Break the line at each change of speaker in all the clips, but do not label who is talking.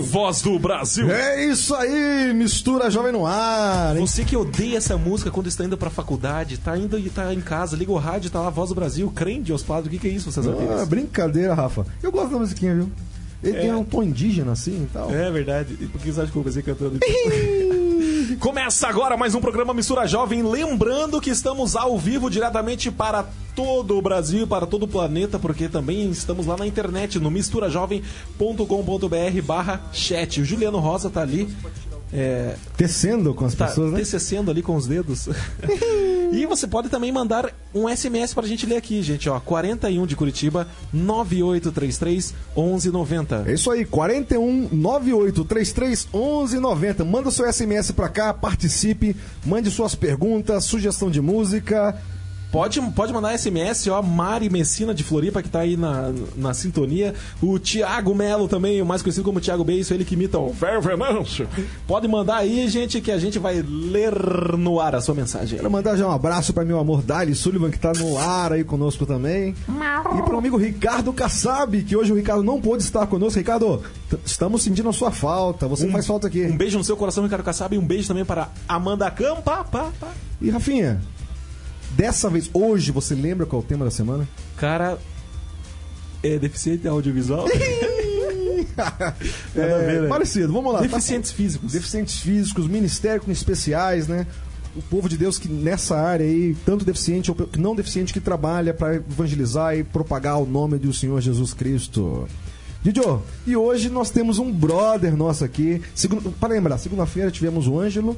Voz do Brasil.
É isso aí, mistura jovem no ar. hein?
Você que odeia essa música quando está indo pra faculdade, tá indo e tá em casa, liga o rádio, tá lá Voz do Brasil, crente aos padres, o que, que é isso, vocês
Ah, brincadeira, Rafa. Eu gosto da musiquinha, viu? Ele tem um tom indígena assim e tal.
É verdade. E por que você acha que eu comecei cantando? Começa agora mais um programa Mistura Jovem. Lembrando que estamos ao vivo diretamente para todo o Brasil, para todo o planeta, porque também estamos lá na internet, no misturajovem.com.br barra chat. O Juliano Rosa tá ali. É,
Tecendo com as
tá
pessoas, né?
TCCendo ali com os dedos. e você pode também mandar um SMS pra gente ler aqui, gente, ó, 41 de Curitiba 9833 1190.
É isso aí, 41 9833 1190. Manda seu SMS pra cá, participe, mande suas perguntas, sugestão de música.
Pode, pode mandar SMS, ó, Mari Messina de Floripa, que tá aí na, na sintonia. O Thiago Melo também, o mais conhecido como Thiago Beiço, ele que imita o Fervenâncio. Pode mandar aí, gente, que a gente vai ler no ar a sua mensagem.
Quero mandar já um abraço para meu amor Dali Sullivan, que tá no ar aí conosco também. E para o amigo Ricardo Kassab, que hoje o Ricardo não pôde estar conosco. Ricardo, estamos sentindo a sua falta. Você faz falta aqui.
Um beijo no seu coração, Ricardo Kassab, e um beijo também para Amanda Campa. Pá, pá.
E Rafinha, dessa vez, hoje, você lembra qual é o tema da semana?
Cara, é deficiente audiovisual? A ver, né?
É, Parecido, vamos lá. tá-
Deficientes físicos.
Deficientes físicos, ministério com especiais, né? O povo de Deus que nessa área aí, tanto deficiente ou não deficiente, que trabalha para evangelizar e propagar o nome do Senhor Jesus Cristo. Didio, e hoje nós temos um brother nosso aqui. Para lembrar, segunda-feira tivemos o Ângelo,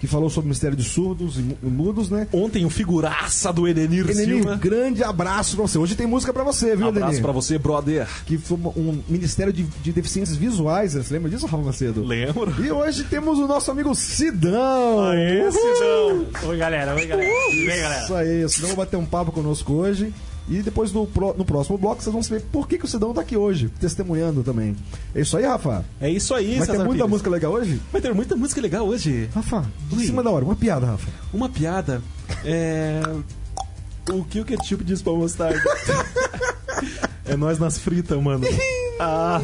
que falou sobre o mistério de surdos e mu- mudos, né?
Ontem o figuraça do Edenir,
Edenir,
Silva.
grande abraço pra você. Hoje tem música pra você, viu,
Abraço
Edenir?
pra você, brother.
Que foi um ministério de, de deficiências visuais, você lembra disso, Rafa Macedo?
Lembro.
E hoje temos o nosso amigo Sidão.
Aê, Sidão.
Oi, galera. Oi, galera. Vem, galera.
Isso aí, o Sidão vai bater um papo conosco hoje. E depois no, pro- no próximo bloco vocês vão saber por que, que o Sidão tá aqui hoje, testemunhando também. É isso aí, Rafa?
É isso aí,
Vai ter muita
Pires.
música legal hoje?
Vai ter muita música legal hoje.
Rafa, em
Ui.
cima da hora, uma piada, Rafa.
Uma piada. É. O que o ketchup diz pra mostarda? é nós nas fritas, mano. Ah,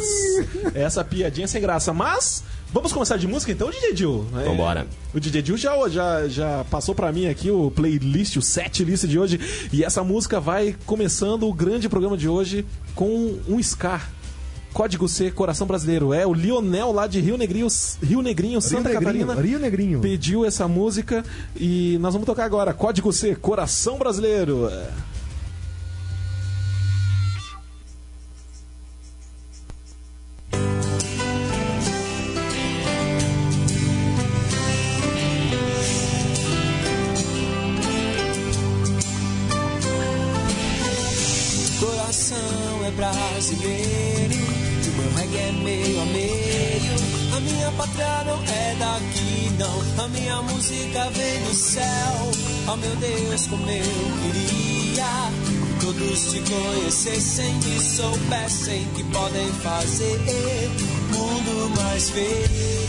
essa piadinha é sem graça. Mas, vamos começar de música então, DJ Dil? É,
Vambora.
O DJ Dil já, já, já passou pra mim aqui o playlist, o set list de hoje. E essa música vai começando o grande programa de hoje com um Scar. Código C, Coração Brasileiro. É o Lionel lá de Rio Negrinho, Rio Negrinho Santa
Rio Negrinho,
Catarina
Rio Negrinho.
pediu essa música e nós vamos tocar agora. Código C, Coração Brasileiro.
É conhecessem e soubessem que podem fazer mundo mais feliz.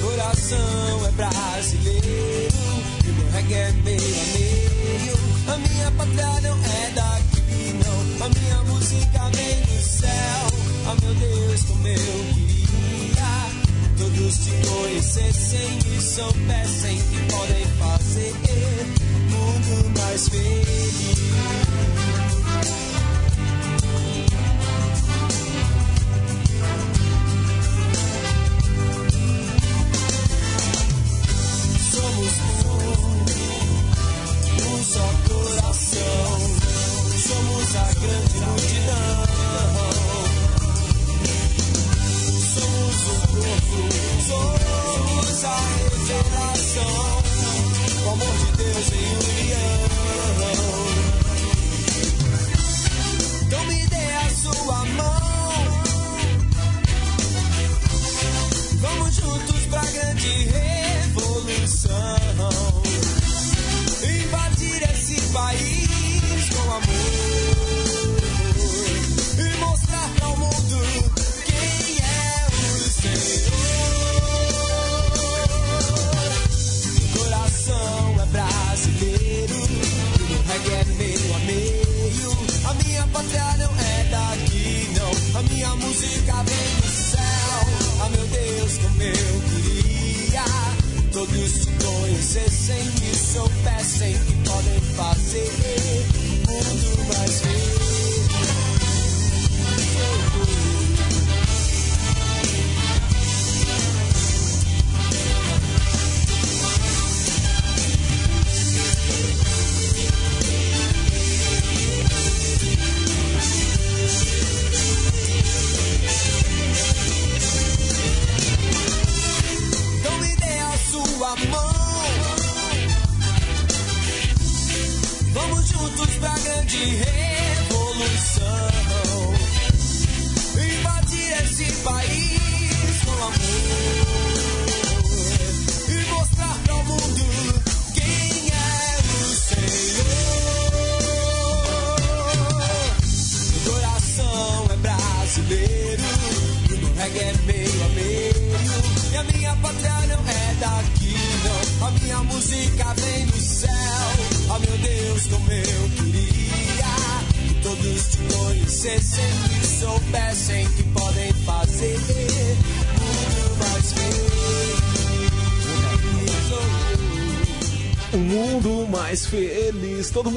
Coração é brasileiro, e meu reggae é meio a meio. A minha pátria não é daqui, não. A minha música vem do céu. Oh meu Deus, como eu. Todos te conhecessem e soubessem que podem fazer mundo mais feliz.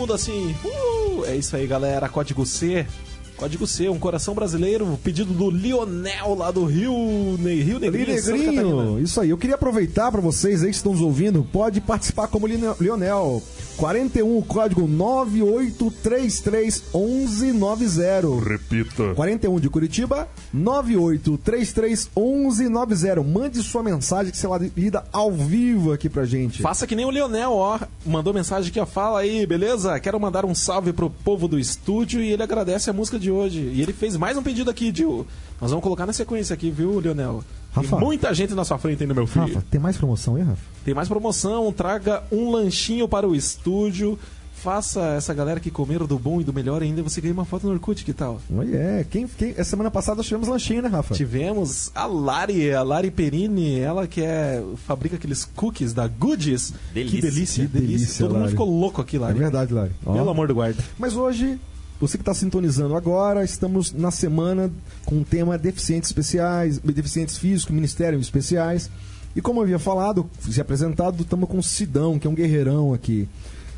Mundo
assim. Uh, é isso aí, galera. Código C. Código C, um coração brasileiro. Pedido do Lionel lá do Rio, Rio Negrinho.
Negrinho, isso aí. Eu queria aproveitar para vocês aí que estão nos ouvindo, pode participar como Lionel. 41, código 98331190.
Repita.
41 de Curitiba, 98331190. Mande sua mensagem que será lida ao vivo aqui pra gente.
Faça que nem o Lionel, ó. Mandou mensagem aqui, ó. Fala aí, beleza? Quero mandar um salve pro povo do estúdio e ele agradece a música de hoje. E ele fez mais um pedido aqui, Dil. Nós vamos colocar na sequência aqui, viu, Lionel?
Rafa.
muita gente na sua frente ainda, meu filho.
Rafa, tem mais promoção aí, Rafa?
Tem mais promoção, traga um lanchinho para o estúdio. Faça essa galera que comeram do bom e do melhor ainda, você ganha uma foto no Orkut, que tal?
Olha, é. Quem, quem, essa semana passada nós tivemos lanchinho, né, Rafa?
Tivemos a Lari, a Lari Perini, ela que é, fabrica aqueles cookies da Goodies.
Delícia.
Que delícia,
Que
delícia.
delícia,
Todo mundo
Lari.
ficou louco aqui,
É
Lari.
verdade, Lari. Ó.
Pelo amor do guarda.
Mas hoje, você que está sintonizando agora, estamos na semana com o tema deficientes especiais, deficientes físicos, ministério especiais. E como eu havia falado, se apresentado, estamos com o Sidão, que é um guerreirão aqui.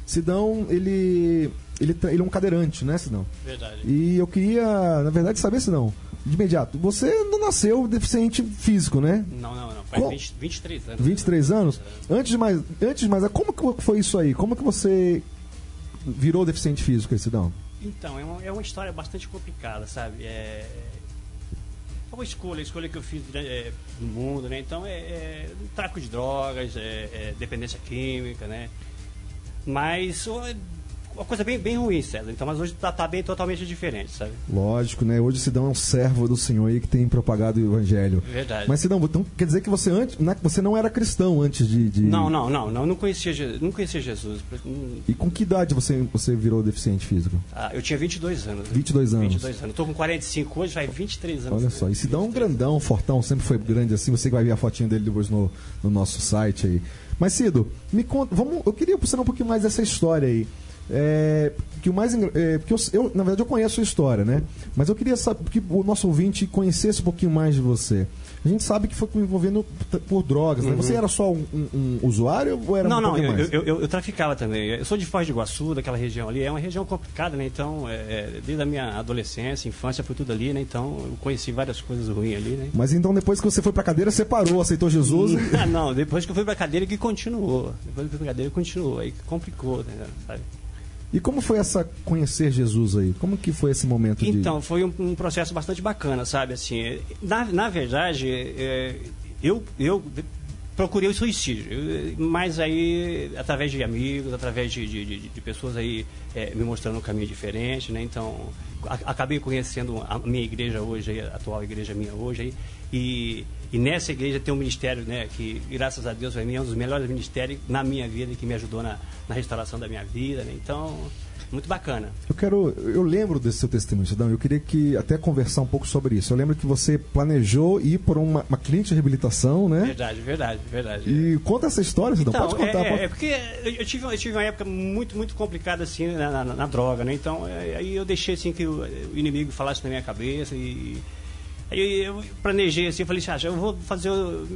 Sidão, ele, ele, tra- ele é um cadeirante, né, Sidão?
Verdade.
E eu queria, na verdade, saber, Sidão, de imediato, você não nasceu deficiente físico, né?
Não, não, não. Faz
Qual-
20, 23 anos.
23 anos? Antes de mais, antes de mais, como que foi isso aí? Como que você virou deficiente físico, Sidão?
Então, é uma, é uma história bastante complicada, sabe? É, é uma escolha, a escolha que eu fiz né, é, no mundo, né? Então, é, é tráfico de drogas, é, é dependência química, né? Mas uma coisa bem, bem ruim, César. Então, mas hoje tá, tá bem totalmente diferente, sabe?
Lógico, né? Hoje Sidão é um servo do Senhor aí que tem propagado o evangelho.
Verdade.
Mas Sidão, então quer dizer que você antes, na- você não era cristão antes de, de-
Não, não, não, não, não conhecia, não conhecia Jesus.
E com que idade você, você virou deficiente físico?
Ah, eu tinha 22 anos.
22 anos.
22 anos. Tô com 45 hoje, vai 23 anos.
Olha só, e Sidão é um grandão, fortão, sempre foi grande assim. Você que vai ver a fotinha dele depois no, no nosso site aí. Mas Cido, me conta, vamos, eu queria saber um pouquinho mais dessa história aí. É, que o mais é, porque eu, eu, na verdade eu conheço a história, né? Mas eu queria saber que o nosso ouvinte conhecesse um pouquinho mais de você. A gente sabe que foi envolvendo por drogas, né? Você era só um, um- usuário ou era
Não,
um
não, eu, eu, eu, eu traficava também. Eu sou de Foz do Iguaçu, daquela região ali. É uma região complicada, né? Então, é, é, desde a minha adolescência, infância, foi tudo ali, né? Então, eu conheci várias coisas ruins ali, né?
Mas então depois que você foi pra cadeira, você parou, aceitou Jesus. e-
Ah, não, depois que eu fui pra cadeira que continuou. Depois que eu fui pra cadeira continuou. Aí complicou, né? Sabe?
E como foi essa conhecer Jesus aí? Como que foi esse momento de
Então, foi um, um processo bastante bacana, sabe? Assim, na, na verdade, é, eu, eu procurei o suicídio, mas aí, através de amigos, através de, de, de- pessoas aí é, me mostrando um caminho diferente, né? Então, a- acabei conhecendo a minha igreja hoje, a atual igreja minha hoje, aí, e, e nessa igreja tem um ministério, né? Que, graças a Deus, mim é um dos melhores ministérios na minha vida que me ajudou na, na restauração da minha vida, né? Então, muito bacana.
Eu quero, eu lembro desse seu testemunho, Cidão. Eu queria que até conversar um pouco sobre isso. Eu lembro que você planejou ir por uma, uma clínica de reabilitação, né?
Verdade, verdade, verdade.
E conta essa história, Cidão.
Então,
pode contar.
é,
pode-
é porque eu, tive, eu tive uma época muito, muito complicada assim na, na- na droga, né? Então, é, aí eu deixei assim que o, o inimigo falasse na minha cabeça e aí eu planejei assim, eu falei assim, ah, eu vou fazer o-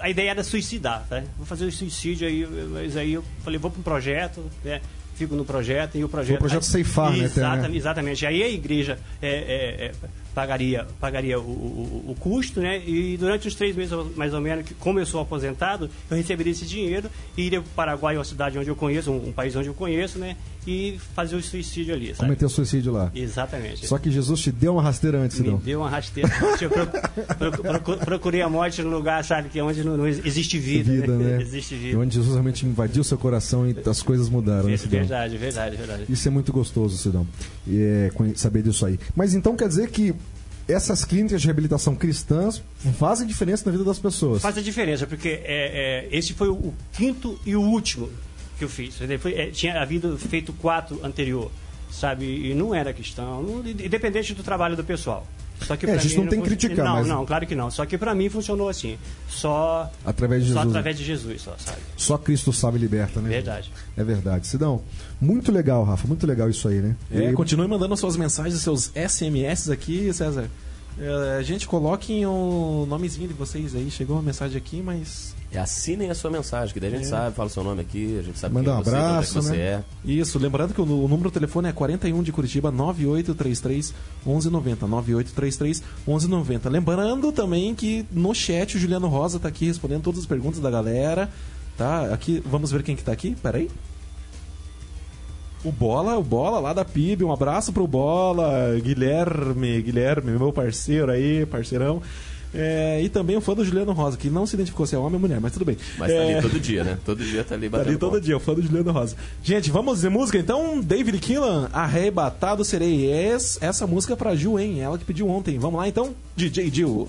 a ideia era suicidar, tá? Vou fazer o suicídio aí, mas aí eu falei, vou para um projeto, né? Fico no projeto e o projeto.
O projeto ceifar, né, até, né?
Exatamente, exatamente. Aí a igreja é, é, é, pagaria, pagaria o, o, o custo, né? E durante os três meses, mais ou menos, que, como eu sou aposentado, eu receberia esse dinheiro e iria para o Paraguai, uma cidade onde eu conheço, um, um país onde eu conheço, né? E fazer o suicídio ali, sabe?
Cometer o suicídio lá.
Exatamente.
Só que Jesus te deu uma rasteira antes,
Me
então.
deu uma rasteira. eu pro- pro- procu- procurei a morte no lugar, sabe, que é onde não, não existe vida.
Vida, né?
existe
E
vida.
onde Jesus realmente invadiu seu coração e as coisas mudaram, né, Sidão?
Verdade, verdade, verdade.
Isso é muito gostoso, Sidão. É, saber disso aí. Mas então quer dizer que essas clínicas de reabilitação cristãs fazem diferença na vida das pessoas.
Faz a diferença, porque é, é, esse foi o quinto e o último que eu fiz. Foi, é, tinha havido feito quatro anterior, sabe? E não era questão, não, independente do trabalho do pessoal. Só que
É, a gente
mim
não tem que criticar,
Não,
mas-
não, claro que não. Só que pra mim funcionou assim. Só
Através de
só
Jesus.
através de Jesus, só, sabe?
Só Cristo sabe e liberta, né?
Verdade.
É verdade. Sidão, muito legal, Rafa. Muito legal isso aí, né?
É,
E-
continue mandando suas mensagens, seus SMS aqui, César. É, a gente coloquem o nomezinho de vocês aí. Chegou uma mensagem aqui, mas.
E assinem a sua mensagem, que daí a gente sabe, fala o seu nome aqui, a gente sabe
Manda
quem
um
é você, é que
abraço,
você
né?
é.
Isso, lembrando que o, o número do telefone é 41 de Curitiba 9833 1190. 9833 1190. Lembrando também que no chat o Juliano Rosa tá aqui respondendo todas as perguntas da galera. Tá? Aqui, vamos ver quem que tá aqui? Peraí. O Bola, o Bola lá da PIB, um abraço pro Bola, Guilherme, Guilherme, meu parceiro aí, parceirão. É, e também o fã do Juliano Rosa, que não se identificou se é homem ou mulher, mas tudo bem.
Mas tá
É,
ali todo dia, né? Todo dia tá ali
Tá
batendo
ali todo dia, o fã do Juliano Rosa. Gente, vamos ver música então? David Killan, Arrebatado Serei. Es- Essa música é pra Ju, hein? Ela que pediu ontem. Vamos lá então? DJ Jill.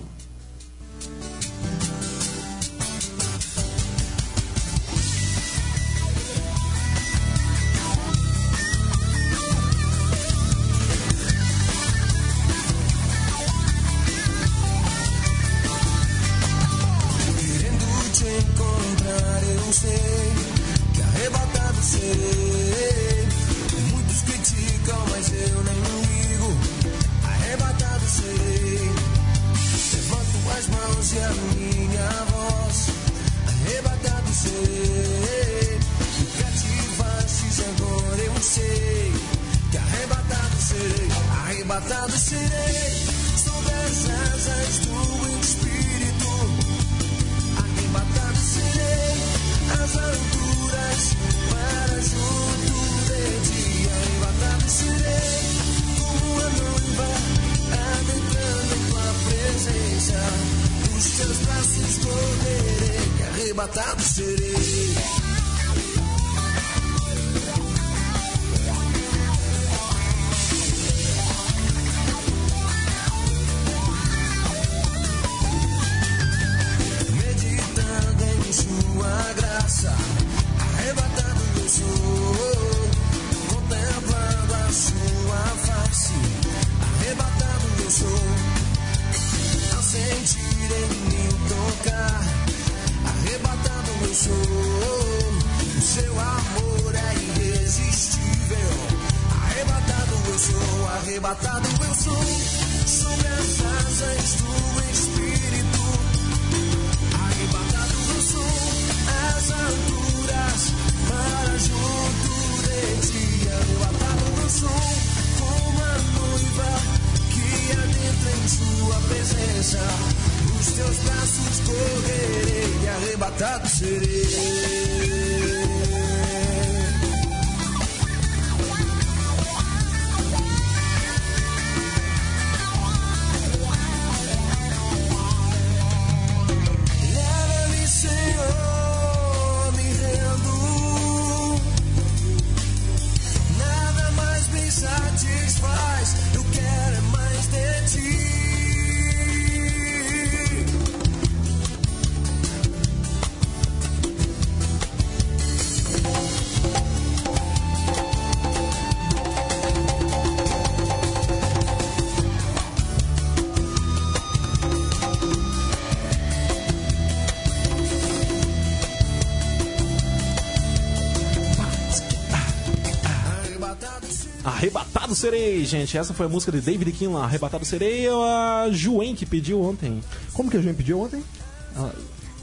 Serei,
gente. Essa foi a música de David Killan, Arrebatado Serei. A Juen que pediu ontem.
Como que a gente pediu ontem?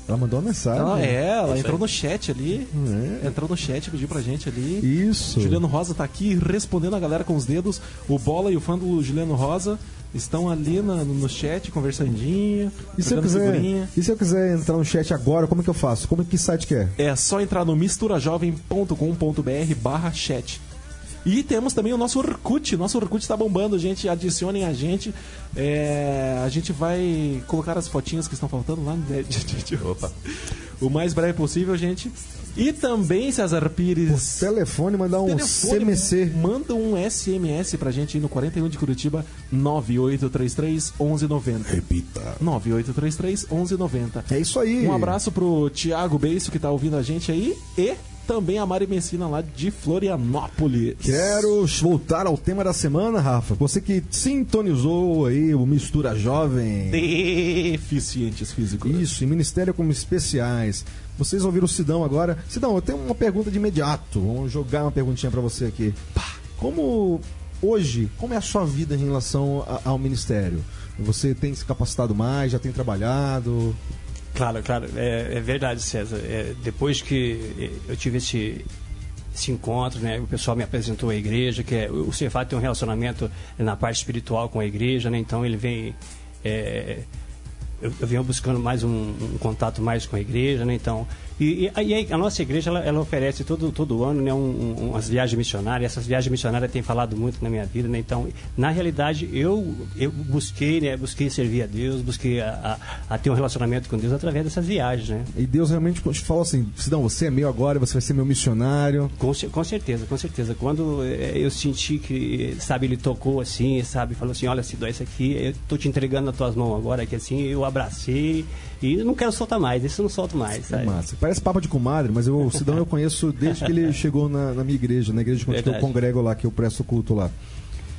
Ela mandou uma mensagem.
Ela, é, ela entrou no chat ali.
É.
Entrou no chat, pediu pra gente ali.
Isso.
Juliano Rosa tá aqui respondendo a galera com os dedos. O Bola e o fã do Juliano Rosa estão ali na- no chat, conversandinho.
E se, eu quiser,
figurinha.
e se eu quiser entrar no chat agora, como é que eu faço? Como que site que é?
É só entrar no misturajovem.com.br barra chat. E temos também o nosso Orkut. Nosso Orkut está bombando, gente. Adicionem a gente. É, a gente vai colocar as fotinhas que estão faltando lá. Né?
Opa.
O mais breve possível, gente. E também, César Pires.
Telefone, mandar um
Telefone,
CMC.
Manda um SMS pra gente aí no 41 de Curitiba 9833 1190.
Repita.
9833 1190.
É isso aí.
Um abraço pro Thiago Beiço que tá ouvindo a gente aí e também a Mari Messina lá de Florianópolis.
Quero voltar ao tema da semana, Rafa. Você que sintonizou aí o Mistura Jovem.
Deficientes físicos.
Isso, e Ministério como especiais. Vocês ouviram o Sidão agora. Sidão, eu tenho uma pergunta de imediato. Vamos jogar uma perguntinha pra você aqui. Como hoje, como é a sua vida em relação a- ao ministério? Você tem se capacitado mais, já tem trabalhado?
Claro, claro, é, é verdade, César. É, depois que eh, eu tive esse, esse encontro, né, o pessoal me apresentou a igreja, que é, o Cefat tem um relacionamento na parte espiritual com a igreja, né, então ele vem. é, eu, eu venho buscando mais um, um contato mais com a igreja, né? Então, e, e aí a nossa igreja ela, ela oferece todo, todo ano, né, um, um, umas viagens missionárias. Essas viagens missionárias têm falado muito na minha vida, né? Então, na realidade, eu eu busquei, né, busquei servir a Deus, busquei a, a, a ter um relacionamento com Deus através dessas viagens, né?
E Deus realmente te falou assim: Sidão, você é meu agora, você vai ser meu missionário.
Com, com certeza, com certeza. Quando eh, eu senti que, sabe, ele tocou assim, sabe, falou assim, olha, Sidão, isso aqui, eu tô te entregando nas tuas mãos agora, que assim, eu abracei e não quero soltar mais, isso eu não solto mais, sabe?
Massa. Parece papo de comadre, mas eu, o Sidão eu conheço desde que ele chegou na, na minha igreja, na igreja que eu congrego lá, que eu presto culto lá.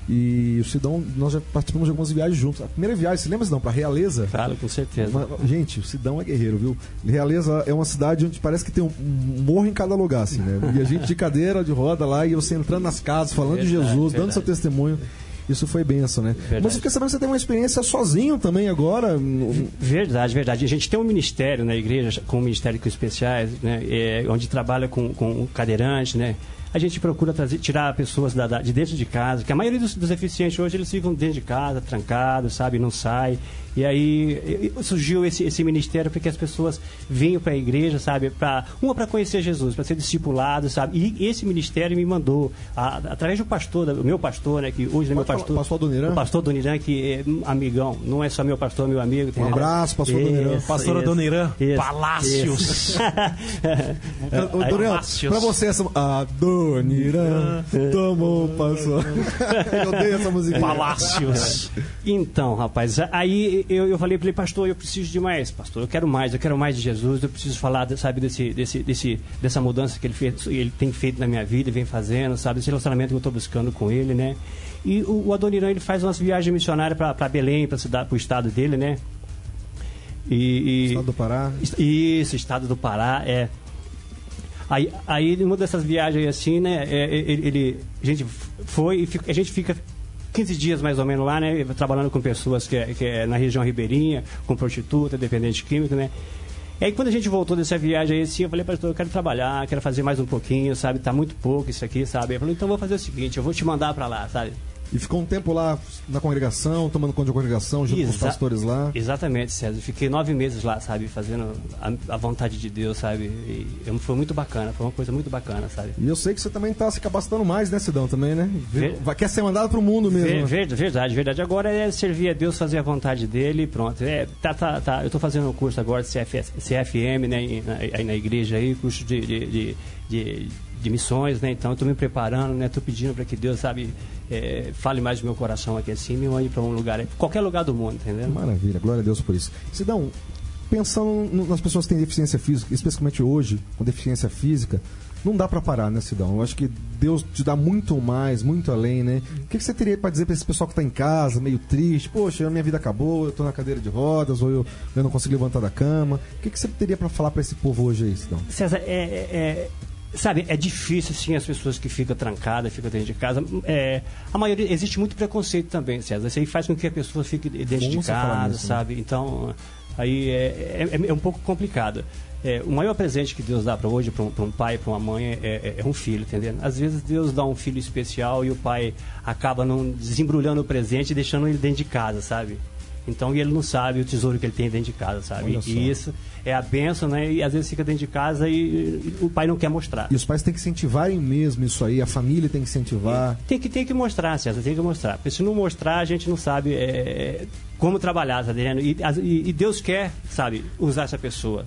E o Sidão, nós já participamos de algumas viagens juntos. A primeira viagem, você lembra, Sidão, pra Realeza?
Claro, com certeza.
Uma- gente, o Sidão é guerreiro, viu? Realeza é uma cidade onde parece que tem um, morro em cada lugar, assim, né? E a gente de cadeira, de roda lá, e você entrando nas casas, falando de
Verdade,
Jesus, dando
verdade.
seu testemunho. Isso foi benção, né?
Verdade.
Mas eu fiquei sabendo que você teve uma experiência sozinho também agora.
Verdade, verdade. A gente tem um ministério na igreja, com um ministério com especiais, né, é, onde trabalha com, com cadeirante, né? A gente procura trazer, tirar pessoas da- da- de dentro de casa, que a maioria dos, dos deficientes hoje eles ficam dentro de casa, trancados, sabe, não sai. E aí surgiu esse, esse ministério para que as pessoas vinham para a igreja, sabe, para uma para conhecer Jesus, para ser discipulado, sabe. E esse ministério me mandou a- através do pastor, o meu pastor, né, que hoje é meu
Pode falar-
pastor,
pastor Adoniran?
o pastor Doniran, que é amigão, não é só meu pastor, meu amigo.
Um abraço, pastor Doniran.
Pastora Doniran, Palácios.
Pra você essa. Adoniran, tomou pastor. eu odeio essa musiquinha.
Palácios.
Então, rapaz, aí eu, eu falei para ele, pastor, eu preciso de mais, pastor, eu quero mais, eu quero mais de Jesus, eu preciso falar, sabe, desse, desse, desse, dessa mudança que ele, fez, ele tem feito na minha vida, e vem fazendo, sabe, esse relacionamento que eu estou buscando com ele, né? E o, o Adoniran, ele faz umas viagens missionárias para Belém, para o estado dele, né? E, e-
Estado do Pará.
Isso, estado do Pará, é. Aí, aí numa dessas viagens assim, né, é, é, ele, ele- a gente foi e fica- a gente fica 15 dias mais ou menos lá, né, trabalhando com pessoas que é, que é na região ribeirinha, com prostituta, dependente químico, né. E aí quando a gente voltou dessa viagem aí, assim, eu falei, pastor, eu quero trabalhar, quero fazer mais um pouquinho, sabe, tá muito pouco isso aqui, sabe. Ele falou, então vou fazer o seguinte, eu vou te mandar para lá, sabe.
E ficou um tempo lá na congregação, tomando conta da congregação, junto com os
Exa-
pastores lá.
Exatamente, César. Fiquei nove meses lá, sabe, fazendo a, a vontade de Deus, sabe. E foi muito bacana, foi uma coisa muito bacana, sabe.
E eu sei que você também tá se capacitando mais, né, Sidão, também, né?
Ver-
quer ser mandado pro mundo mesmo.
Ver-
né?
ver- verdade, verdade. Agora é servir a Deus, fazer a vontade dele e pronto. É, tá, tá, tá. Eu estou fazendo um curso agora de CFS, CFM, né, em- na, aí na igreja aí, curso de, de, de, de- de missões, né? Então eu estou me preparando, né? Estou pedindo para que Deus, sabe, é, fale mais do meu coração aqui assim, me mande para um lugar, qualquer lugar do mundo, entendeu?
Maravilha, glória a Deus por isso. Sidão, pensando nas pessoas que têm deficiência física, especialmente hoje, com deficiência física, não dá pra parar, né, Sidão? Eu acho que Deus te dá muito mais, muito além, né? O que, que você teria pra dizer pra esse pessoal que tá em casa, meio triste? Poxa, a minha vida acabou, eu tô na cadeira de rodas, ou eu, eu não consigo levantar da cama. O que, que você teria pra falar pra esse povo hoje aí, Sidão?
César, é, é- é- sabe, é difícil assim as pessoas que ficam trancadas, ficam dentro de casa. É, a maioria existe muito preconceito também, César. Isso aí faz com que a pessoa fique dentro
Bom
de casa,
nisso, né?
sabe? Então Aí é, é, é um pouco complicado. É, o maior presente que Deus dá para hoje, para um, um pai, para uma mãe, é, é- é um filho, entendeu? Às vezes Deus dá um filho especial e o pai acaba não desembrulhando o presente e deixando ele dentro de casa, sabe? Então ele não sabe o tesouro que ele tem dentro de casa, sabe? E isso é a benção, né? E às vezes fica dentro de casa e, e o pai não quer mostrar.
E os pais têm que incentivarem mesmo isso aí, a família tem que incentivar.
Tem que, tem que mostrar, César, tem que mostrar. Porque se não mostrar, a gente não sabe é, como trabalhar, tá entendendo? E- e Deus quer, sabe, usar essa pessoa.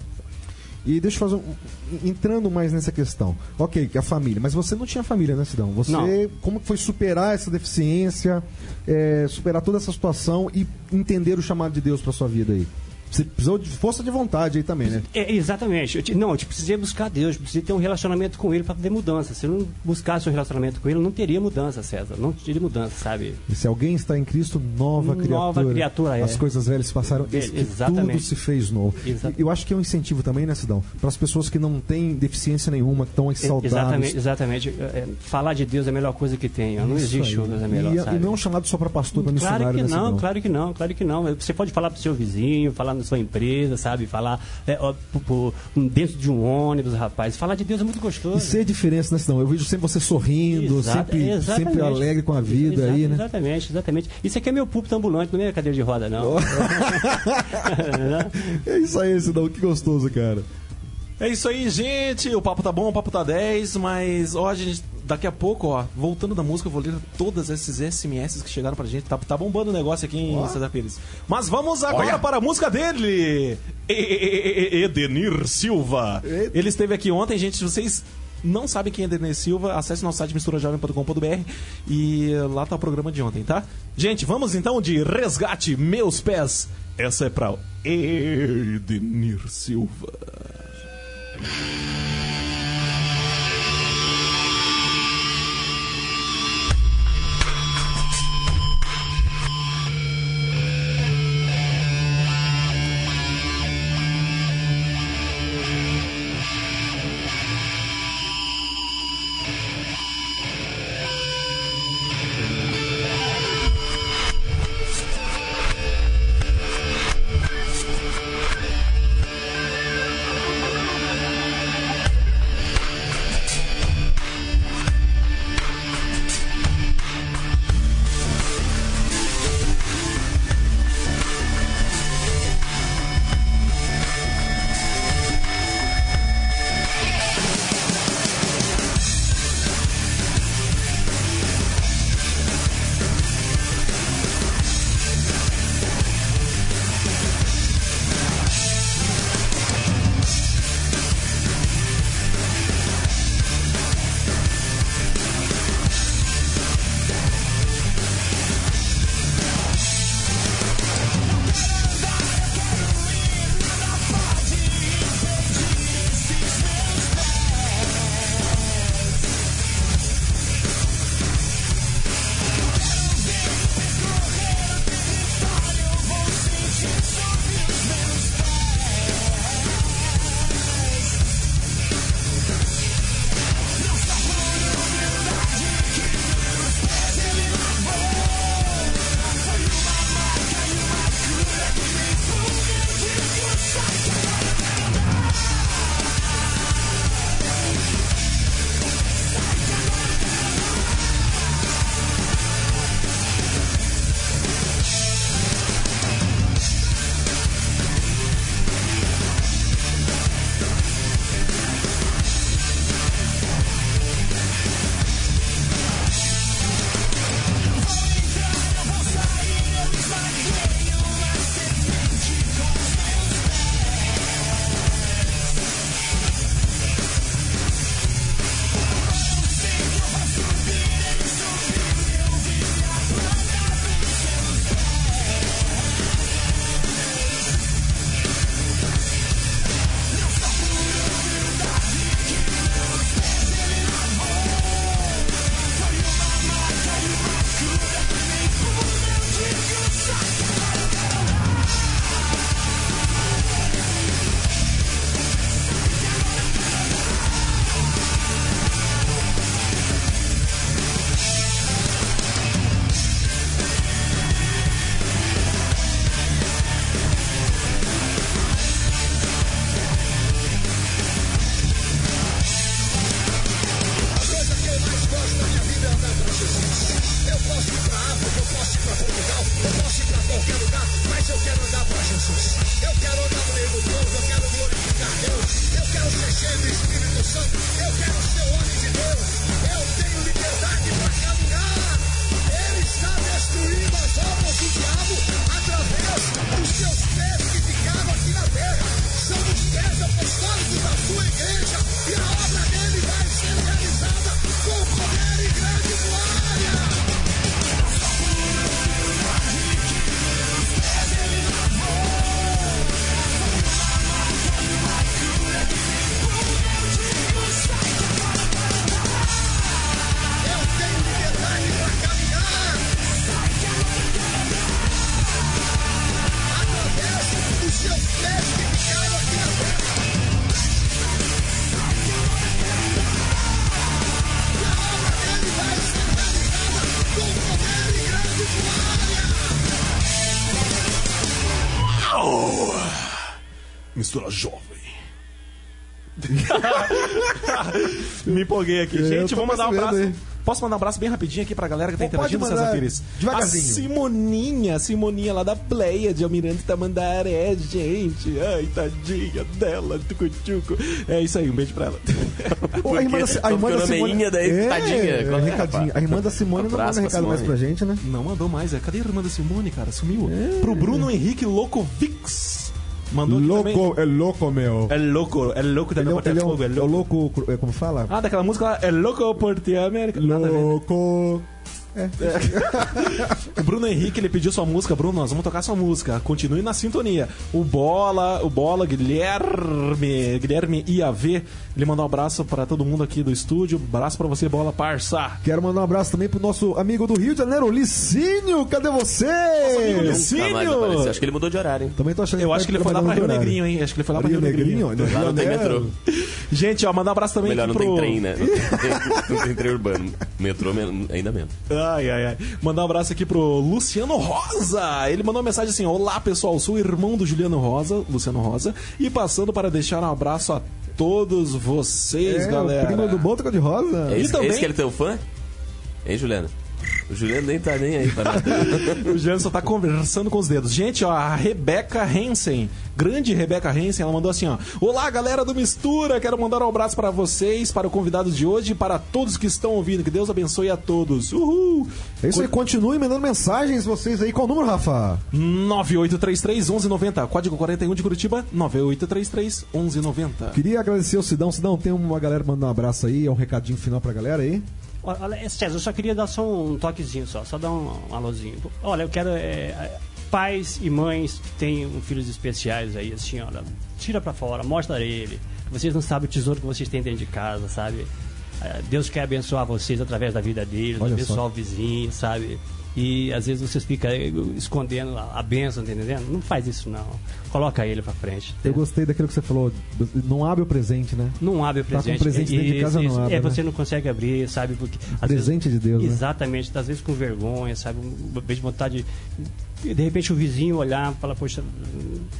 E deixa eu fazer um. Entrando mais nessa questão. Ok, que a família. Mas você não tinha família, né, Sidão? Você.
Não.
Como foi superar essa deficiência, é, superar toda essa situação e entender o chamado de Deus pra sua vida aí? Você precisou de força de vontade aí também, né?
É, exatamente. Eu te- não, eu te- precisei buscar Deus, eu precisei ter um relacionamento com Ele para ter mudança. Se eu não buscasse um relacionamento com Ele, não teria mudança, César. Não teria mudança, sabe?
E se alguém está em Cristo, nova criatura.
Nova criatura, é.
As coisas velhas passaram,
É, exatamente.
tudo se fez novo.
Exatamente.
Eu acho que é um incentivo também, né, Sidão? Para as pessoas que não têm deficiência nenhuma, que estão saudáveis.
Exatamente, exatamente. É, é, falar de Deus é a melhor coisa que tem. Não
Isso
existe outra melhor,
e,
sabe?
e não é um chamado só para pastor, para
Claro
missionário,
que
né,
não,
Sidão?
claro que não, claro que não. Você pode falar pro seu vizinho, falar na sua empresa, sabe? Falar é, ó, dentro de um ônibus, rapaz. Falar de Deus é muito gostoso.
E ser diferença, né, Sidão? Eu vejo sempre você sorrindo,
Exata-
sempre,
exatamente.
sempre alegre com a vida
Exa-
aí, né?
Exatamente, exatamente. Isso aqui é meu púlpito ambulante, não é cadeira de roda, não.
É isso aí, Sidão, que gostoso, cara.
É isso aí, gente. O papo tá bom, o papo tá 10, mas ó, a gente, daqui a pouco, ó, voltando da música, eu vou ler todas esses SMS que chegaram pra gente. Tá, tá bombando o negócio aqui em César Pires. Mas vamos agora para a música dele, E- E- E- Edenir Silva. Ele esteve aqui ontem, gente. Se vocês não sabem quem é Edenir Silva, acesse nosso site misturajovem.com.br e lá tá o programa de ontem, tá? Gente, vamos então de Resgate Meus Pés. Essa é pra Edenir Silva. Empolguei aqui.
É,
Gente, vamos mandar um abraço. Posso mandar um abraço bem rapidinho aqui pra galera que tá
Pode
interagindo, César Pires?
devagarzinho.
A Simoninha, a Simoninha lá da Pleia de Almirante Tamandaré, gente. Ai, tadinha dela, tucutuco. É isso aí, um beijo pra ela.
Pô, a irmã da, a irmã
é
da? Simone.
Daí,
é,
tadinha.
é,
é,
recadinho. A irmã da Simone não
pra
recado mais pra gente, né?
Não mandou mais. é. Cadê a irmã da Simone, cara? Sumiu. Pro Bruno Henrique Locovics. Mandou.
Louco, é louco, meu.
É louco, é louco da
é,
Porta
ele é,
Fogo,
um,
é
é o
louco.
louco, é, como fala?
Ah, daquela música lá, é louco por ti, América. Nada
Louco.
O Bruno Henrique, ele pediu sua música. Bruno, nós vamos tocar sua música. Continue na sintonia. O Bola, o Bola, Guilherme, Guilherme IAV, ele mandou um abraço pra todo mundo aqui do estúdio. Abraço pra você, Bola, parça.
Quero mandar um abraço também pro nosso amigo do Rio de Janeiro, Licínio. Cadê você?
amigo Licínio.
Acho que ele mudou de horário, hein?
Também tô achando
Eu acho que ele foi lá pra Rio Negrinho, hein? Acho que ele foi lá pra Rio,
Rio
Negrinho.
Negrinho?
Lá não tem metrô.
Gente, ó, mandar um abraço também
Melhor
aqui
não
pro...
tem trem, né? Não tem, não tem trem urbano. Metrô ainda menos.
Ai, ai, ai. Mandar um abraço aqui pro Luciano Rosa. Ele mandou uma mensagem assim: Olá pessoal, sou irmão do Juliano Rosa, Luciano Rosa, e passando para deixar um abraço a todos vocês,
É,
galera.
o primo do Bôtica de Rosa.
É
E
esse,
também-
esse que ele é teu fã? Hein, Juliano? O Juliano nem tá nem aí pra nada.
O Juliano só tá conversando com os dedos. Gente, ó, a Rebeca Hansen, grande Rebeca Hansen, ela mandou assim, ó: Olá, galera do Mistura, quero mandar um abraço para vocês, para o convidado de hoje e para todos que estão ouvindo. Que Deus abençoe a todos. Uhul!
É isso aí, continue mandando mensagens vocês aí. Qual o número, Rafa?
9833 1190, código 41 de Curitiba, 9833 1190.
Queria agradecer ao Sidão. Sidão, tem uma galera mandando um abraço aí, é um recadinho final pra galera aí.
Olha, César, eu só queria dar só um toquezinho só, só dar um, um alôzinho. Olha, eu quero é, pais e mães que têm filhos especiais aí, assim, olha, tira pra fora, mostra ele. Vocês não sabem o tesouro que vocês têm dentro de casa, sabe? É, Deus quer abençoar vocês através da vida deles,
Olha
abençoar
só.
o vizinho, sabe? E às vezes vocês ficam eh, escondendo a, a bênção, tá entendendo? Não faz isso não. Coloca ele pra frente.
Eu gostei daquilo que você falou. Não abre o presente, né?
Não abre o
Tá com
presente.
presente dentro de casa, não abre,
É,
né?
você não consegue abrir, sabe? Porque às
Presente de Deus, né?
Exatamente, às vezes com vergonha, sabe? Vez de vontade de. De repente o vizinho olhar e falar, poxa,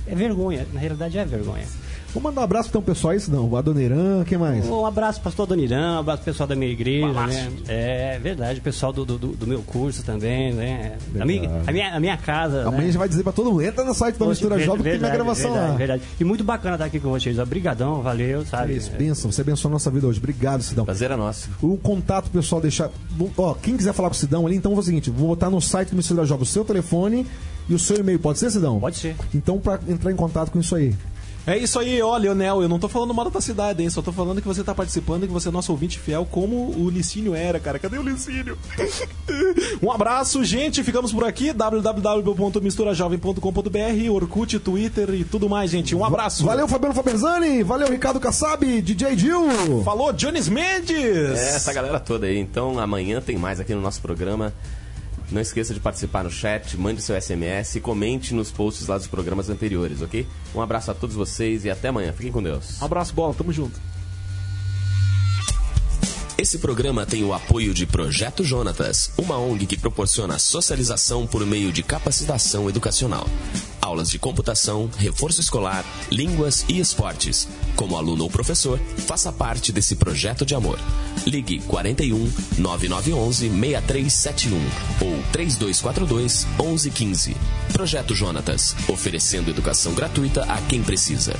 é vergonha. Na realidade é vergonha.
Vou mandar um abraço então, pessoal. Isso não. A Dona Irã, quem mais?
Um abraço pastor Donirão, um abraço pessoal da minha igreja, né? É verdade, pessoal do, do, do meu curso também, né? A minha, a minha, a minha casa.
Amanhã a
né?
gente vai dizer pra todo mundo. Entra no site da
Poxa,
Mistura Jovem que tem minha gravação
verdade,
lá.
Verdade. E muito bacana estar aqui com vocês. Obrigadão, valeu, sabe?
É isso, benção. Você abençoou a nossa vida hoje. Obrigado, Sidão.
Prazer é nosso.
O contato, pessoal, deixar. Ó, quem quiser falar com o Sidão ali, então vou fazer o seguinte: vou botar no site do Mistura Jovem o seu telefone e o seu e-mail. Pode ser, Sidão?
Pode ser.
Então, pra entrar em contato com isso aí.
É isso aí, ó, Leonel. Eu não tô falando mal da tua cidade, hein? Só tô falando que você tá participando e que você é nosso ouvinte fiel, como o Licínio era, cara. Cadê o Licínio? um abraço, gente. Ficamos por aqui. www.misturajovem.com.br, Orkut, Twitter e tudo mais, gente. Um abraço.
Valeu, Fabiano Faberzani. Valeu, Ricardo Kassab, DJ Gil.
Falou, Jones Mendes.
É, essa galera toda aí. Então amanhã tem mais aqui no nosso programa. Não esqueça de participar no chat, mande seu SMS e comente nos posts lá dos programas anteriores, ok? Um abraço a todos vocês e até amanhã. Fiquem com Deus.
Um abraço, bola. Tamo junto.
Esse programa tem o apoio de Projeto Jonatas, uma ONG que proporciona socialização por meio de capacitação educacional. Aulas de computação, reforço escolar, línguas e esportes. Como aluno ou professor, faça parte desse projeto de amor. Ligue 41 9911 6371 ou 3242 1115. Projeto Jonatas, oferecendo educação gratuita a quem precisa.